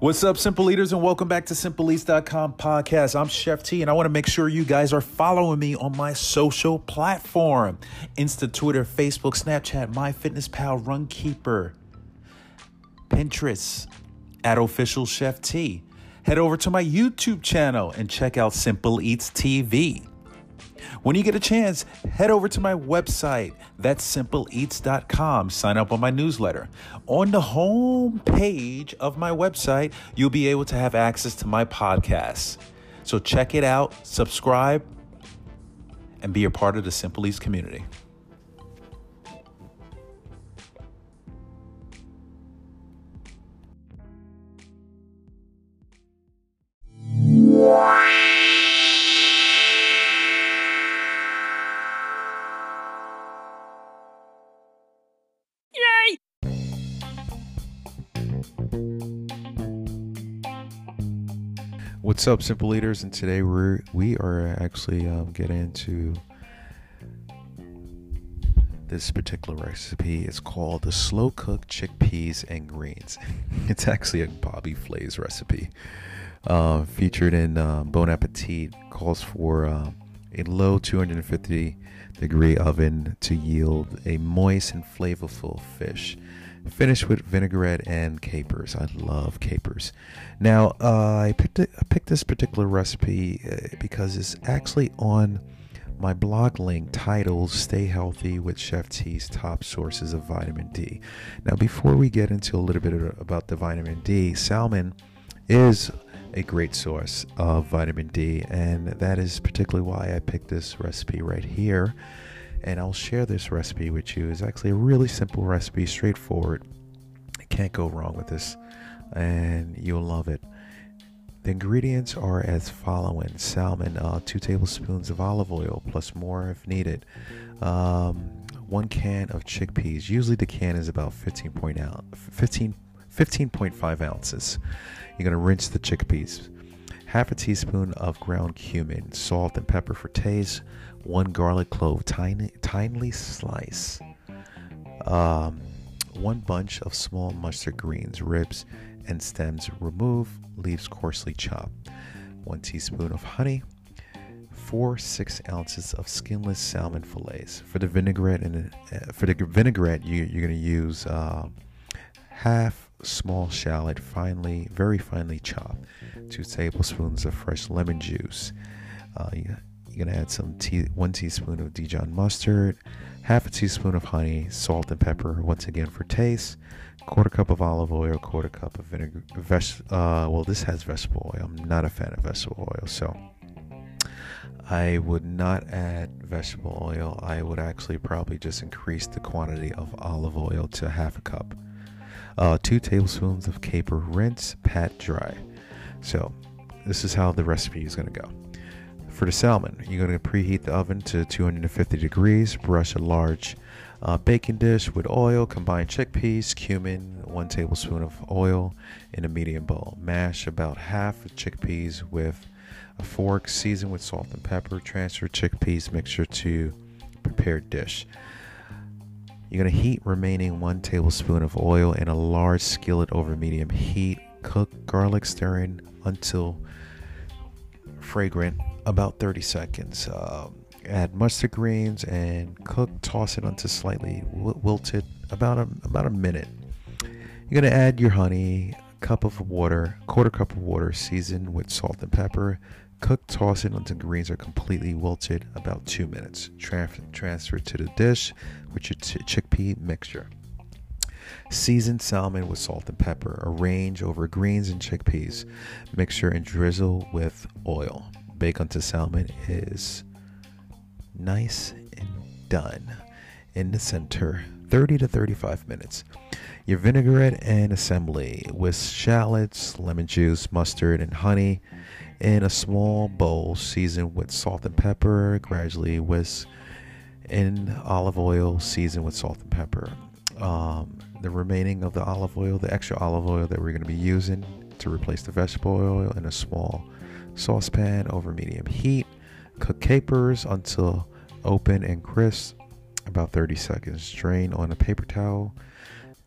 What's up, Simple Eaters, and welcome back to SimpleEats.com podcast. I'm Chef T, and I want to make sure you guys are following me on my social platform Insta, Twitter, Facebook, Snapchat, MyFitnessPal, Runkeeper, Pinterest, at Official Chef T. Head over to my YouTube channel and check out Simple Eats TV. When you get a chance, head over to my website. That's simpleeats.com. Sign up on my newsletter. On the home page of my website, you'll be able to have access to my podcasts. So check it out, subscribe, and be a part of the Simple Eats community. What's up, Simple Eaters? And today we're we are actually um, getting into this particular recipe. It's called the slow cooked chickpeas and greens. it's actually a Bobby Flay's recipe, uh, featured in uh, Bon Appetit. Calls for uh, a low 250 degree oven to yield a moist and flavorful fish Finished with vinaigrette and capers. I love capers. Now, uh, I picked it, I picked this particular recipe uh, because it's actually on my blog link titled Stay Healthy with Chef T's Top Sources of Vitamin D. Now, before we get into a little bit about the vitamin D, salmon is a great source of vitamin D, and that is particularly why I picked this recipe right here and I'll share this recipe with you. It's actually a really simple recipe, straightforward. Can't go wrong with this, and you'll love it. The ingredients are as following: salmon, uh, two tablespoons of olive oil, plus more if needed. Um, one can of chickpeas. Usually the can is about 15 point out, 15, 15.5 ounces. You're gonna rinse the chickpeas. Half a teaspoon of ground cumin, salt and pepper for taste one garlic clove, tiny, tinely slice, um, one bunch of small mustard greens, ribs and stems remove, leaves coarsely chopped, one teaspoon of honey, four six ounces of skinless salmon fillets. For the vinaigrette and uh, for the vinaigrette, you, you're going to use uh, half small shallot, finely, very finely chopped, two tablespoons of fresh lemon juice. Uh, you're gonna add some tea, one teaspoon of Dijon mustard, half a teaspoon of honey, salt and pepper once again for taste, quarter cup of olive oil, quarter cup of vinegar. Uh, well, this has vegetable oil. I'm not a fan of vegetable oil, so I would not add vegetable oil. I would actually probably just increase the quantity of olive oil to half a cup. Uh, two tablespoons of caper, rinse, pat dry. So, this is how the recipe is going to go. For the salmon, you're going to preheat the oven to 250 degrees. Brush a large uh, baking dish with oil. Combine chickpeas, cumin, one tablespoon of oil in a medium bowl. Mash about half of chickpeas with a fork. Season with salt and pepper. Transfer chickpeas mixture to prepared dish. You're going to heat remaining one tablespoon of oil in a large skillet over medium heat. Cook garlic stirring until fragrant about 30 seconds. Um, add mustard greens and cook. Toss it until slightly wilted. About a about a minute. You're gonna add your honey, cup of water, quarter cup of water, seasoned with salt and pepper. Cook, toss it until greens are completely wilted. About two minutes. transfer to the dish with your t- chickpea mixture. Season salmon with salt and pepper. Arrange over greens and chickpeas. Mixture and drizzle with oil bake until salmon is nice and done in the center 30 to 35 minutes. Your vinaigrette and assembly with shallots lemon juice mustard and honey in a small bowl seasoned with salt and pepper gradually whisk in olive oil seasoned with salt and pepper. Um, the remaining of the olive oil the extra olive oil that we're going to be using to replace the vegetable oil in a small saucepan over medium heat. Cook capers until open and crisp, about 30 seconds. Drain on a paper towel.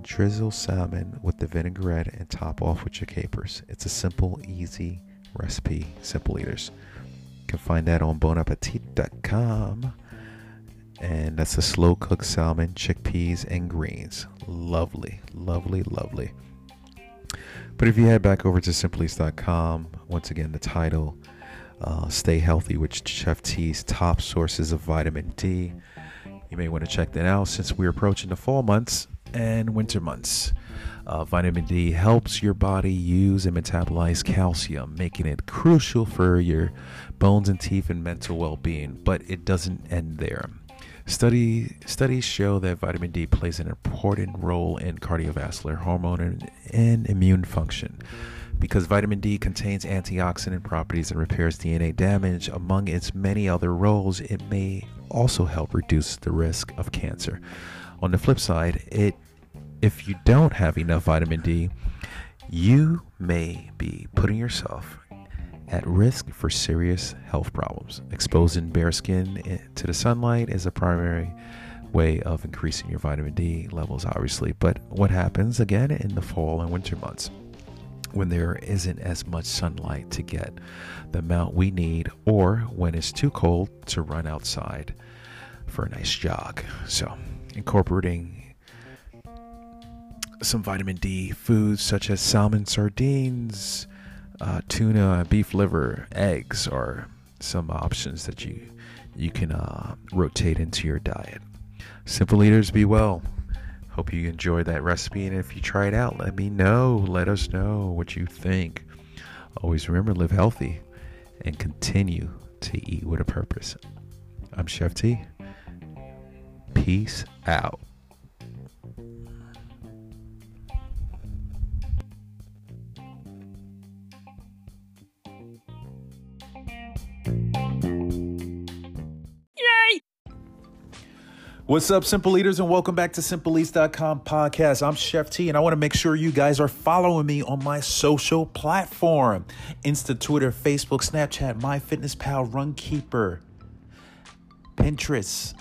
drizzle salmon with the vinaigrette and top off with your capers. It's a simple, easy recipe. Simple Eaters. You can find that on bonappetit.com. And that's a slow cooked salmon, chickpeas, and greens. Lovely, lovely, lovely. But if you head back over to simpleeats.com, once again, the title uh, Stay Healthy with Chef T's top sources of vitamin D. You may want to check that out since we're approaching the fall months and winter months. Uh, vitamin D helps your body use and metabolize calcium, making it crucial for your bones and teeth and mental well being. But it doesn't end there. Study, studies show that vitamin D plays an important role in cardiovascular hormone and, and immune function. Because vitamin D contains antioxidant properties and repairs DNA damage, among its many other roles, it may also help reduce the risk of cancer. On the flip side, it if you don't have enough vitamin D, you may be putting yourself at risk for serious health problems. Exposing bare skin to the sunlight is a primary way of increasing your vitamin D levels, obviously. But what happens again in the fall and winter months? When there isn't as much sunlight to get the amount we need, or when it's too cold to run outside for a nice jog. So, incorporating some vitamin D foods such as salmon, sardines, uh, tuna, beef liver, eggs are some options that you you can uh, rotate into your diet. Simple eaters, be well. Hope you enjoyed that recipe, and if you try it out, let me know. Let us know what you think. Always remember, live healthy and continue to eat with a purpose. I'm Chef T. Peace out. What's up, Simple Eaters, and welcome back to SimpleEats.com podcast. I'm Chef T, and I want to make sure you guys are following me on my social platform Insta, Twitter, Facebook, Snapchat, MyFitnessPal, Runkeeper, Pinterest,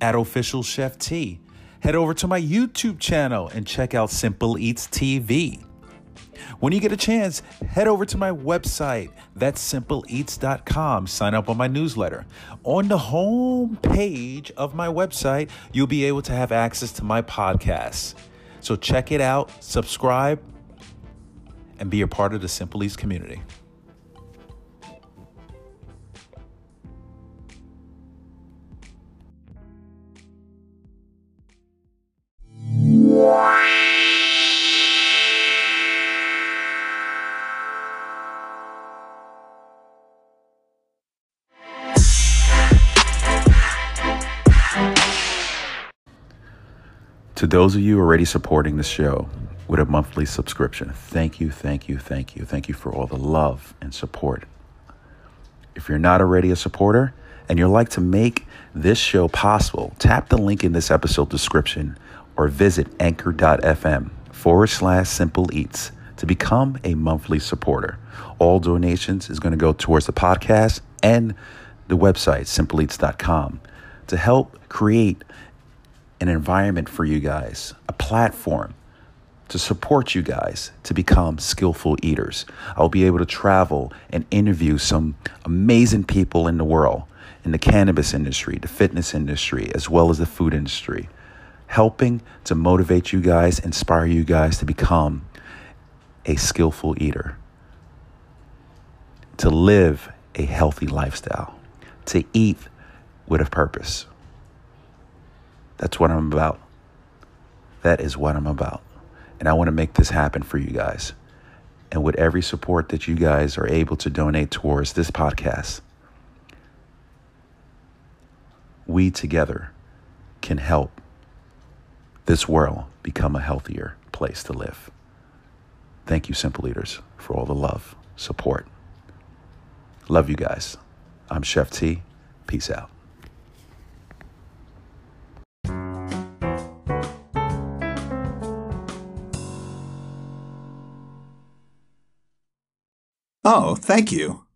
at Official Chef T. Head over to my YouTube channel and check out Simple Eats TV. When you get a chance, head over to my website. That's simpleeats.com. Sign up on my newsletter. On the home page of my website, you'll be able to have access to my podcasts. So check it out, subscribe, and be a part of the Simple Eats community. To those of you already supporting the show with a monthly subscription, thank you, thank you, thank you. Thank you for all the love and support. If you're not already a supporter and you'd like to make this show possible, tap the link in this episode description or visit anchor.fm forward slash simple eats to become a monthly supporter. All donations is going to go towards the podcast and the website, simpleeats.com, to help create an environment for you guys, a platform to support you guys to become skillful eaters. I'll be able to travel and interview some amazing people in the world, in the cannabis industry, the fitness industry, as well as the food industry, helping to motivate you guys, inspire you guys to become a skillful eater, to live a healthy lifestyle, to eat with a purpose. That's what I'm about. That is what I'm about. And I want to make this happen for you guys. And with every support that you guys are able to donate towards this podcast, we together can help this world become a healthier place to live. Thank you, Simple Eaters, for all the love, support. Love you guys. I'm Chef T. Peace out. Thank you.